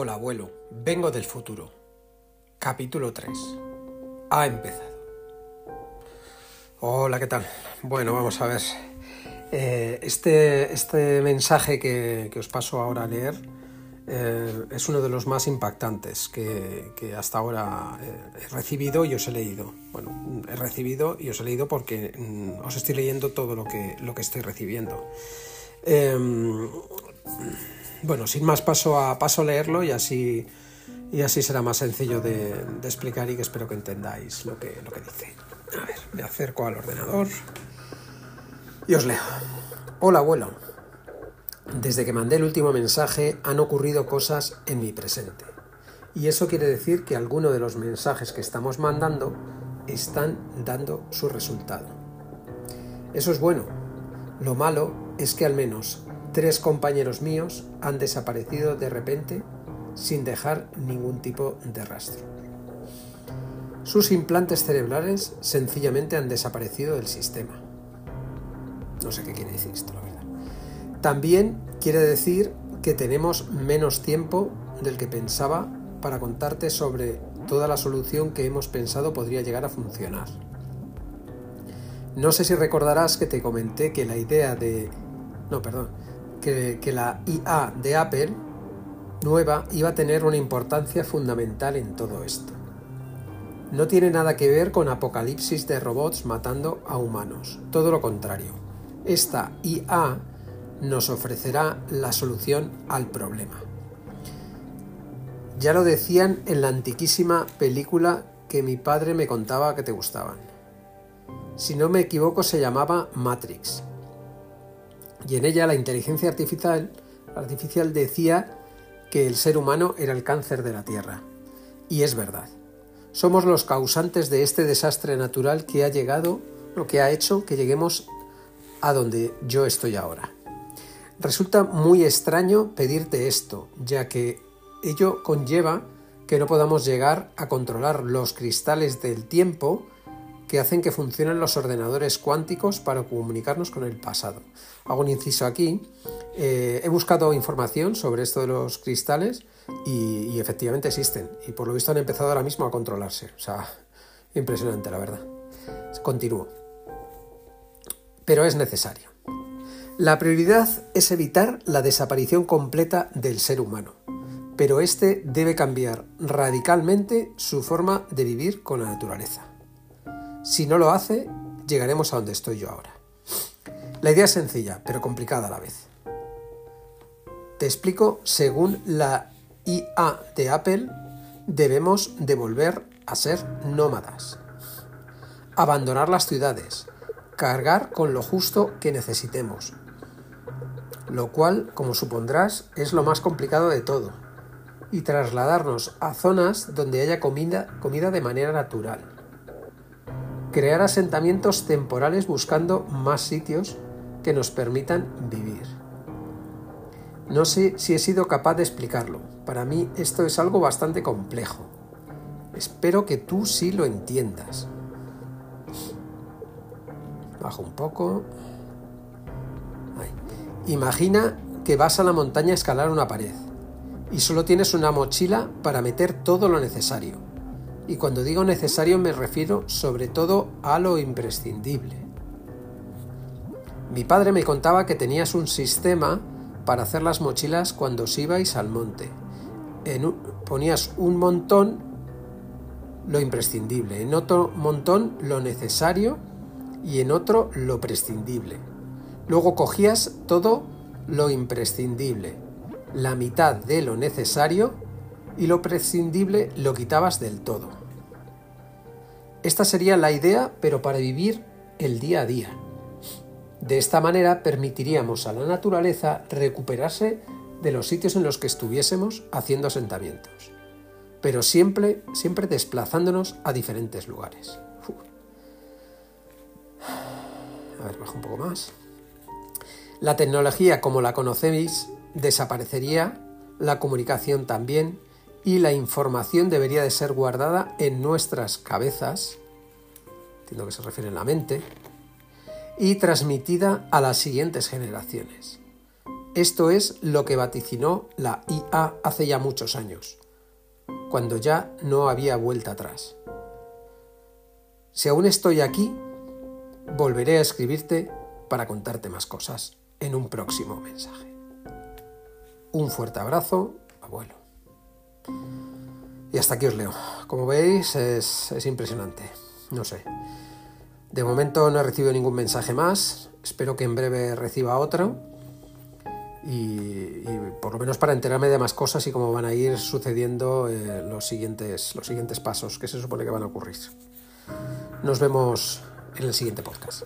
Hola abuelo, vengo del futuro. Capítulo 3. Ha empezado. Hola, ¿qué tal? Bueno, vamos a ver. Eh, este, este mensaje que, os paso ahora a leer eh, es uno de los más impactantes que, hasta ahora eh, he recibido y os he leído. Bueno, he recibido y os he leído porque mm, os estoy leyendo todo lo que, lo que estoy recibiendo. Bueno, sin más paso a paso a leerlo y así, y así será más sencillo de, explicar y que espero que entendáis lo que, lo que dice. A ver, me acerco al ordenador y os leo. Hola abuelo, desde que mandé el último mensaje han ocurrido cosas en mi presente. Y eso quiere decir que algunos de los mensajes que estamos mandando están dando su resultado. Eso es bueno. Lo malo es que al menos Tres compañeros míos han desaparecido de repente sin dejar ningún tipo de rastro. Sus implantes cerebrales sencillamente han desaparecido del sistema. No sé qué quiere decir esto, la verdad. También quiere decir que tenemos menos tiempo del que pensaba para contarte sobre toda la solución que hemos pensado podría llegar a funcionar. No sé si recordarás que te comenté que la idea de... No, perdón que, la IA de Apple nueva iba a tener una importancia fundamental en todo esto. No tiene nada que ver con apocalipsis de robots matando a humanos, todo lo contrario. Esta IA nos ofrecerá la solución al problema. Ya lo decían en la antiquísima película que mi padre me contaba que te gustaban. Si no me equivoco se llamaba Matrix y en ella la inteligencia artificial, decía que el ser humano era el cáncer de la Tierra. Y es verdad. Somos los causantes de este desastre natural que ha llegado, lo que ha hecho que lleguemos a donde yo estoy ahora. Resulta muy extraño pedirte esto, ya que ello conlleva que no podamos llegar a controlar los cristales del tiempo que hacen que funcionen los ordenadores cuánticos para comunicarnos con el pasado. Hago un inciso aquí. Eh, he buscado información sobre esto de los cristales y, efectivamente existen. Y por lo visto han empezado ahora mismo a controlarse. O sea, impresionante, la verdad. Continúo. Pero es necesario. La prioridad es evitar la desaparición completa del ser humano, pero este debe cambiar radicalmente su forma de vivir con la naturaleza. Si no lo hace, llegaremos a donde estoy yo ahora. La idea es sencilla, pero complicada a la vez. Te explico, según la IA de Apple, debemos devolver a ser nómadas, abandonar las ciudades, cargar con lo justo que necesitemos, lo cual, como supondrás, es lo más complicado de todo, y trasladarnos a zonas donde haya comida, comida de manera natural crear asentamientos temporales buscando más sitios que nos permitan vivir. No sé si he sido capaz de explicarlo. Para mí esto es algo bastante complejo. Espero que tú sí lo entiendas. Bajo un poco. Imagina que vas a la montaña a escalar una pared y solo tienes una mochila para meter todo lo necesario y cuando digo necesario me refiero sobre todo a lo imprescindible. Mi padre me contaba que tenías un sistema para hacer las mochilas cuando os ibais al monte. ponías un montón lo imprescindible, en otro montón lo necesario y en otro lo prescindible. Luego cogías todo lo imprescindible, la mitad de lo necesario y lo prescindible lo quitabas del todo. Esta sería la idea, pero para vivir el día a día. De esta manera permitiríamos a la naturaleza recuperarse de los sitios en los que estuviésemos haciendo asentamientos, pero siempre, siempre desplazándonos a diferentes lugares. A ver, bajo un poco más. La tecnología como la conocéis desaparecería, la comunicación también, y la información debería de ser guardada en nuestras cabezas, entiendo que se refiere a la mente, y transmitida a las siguientes generaciones. Esto es lo que vaticinó la IA hace ya muchos años, cuando ya no había vuelta atrás. Si aún estoy aquí, volveré a escribirte para contarte más cosas en un próximo mensaje. Un fuerte abrazo, abuelo. Y hasta aquí os leo. Como veis, es, es impresionante. No sé. De momento no he recibido ningún mensaje más. Espero que en breve reciba otro. Y, por lo menos para enterarme de más cosas y cómo van a ir sucediendo eh, los, siguientes, los siguientes pasos que se supone que van a ocurrir. Nos vemos en el siguiente podcast.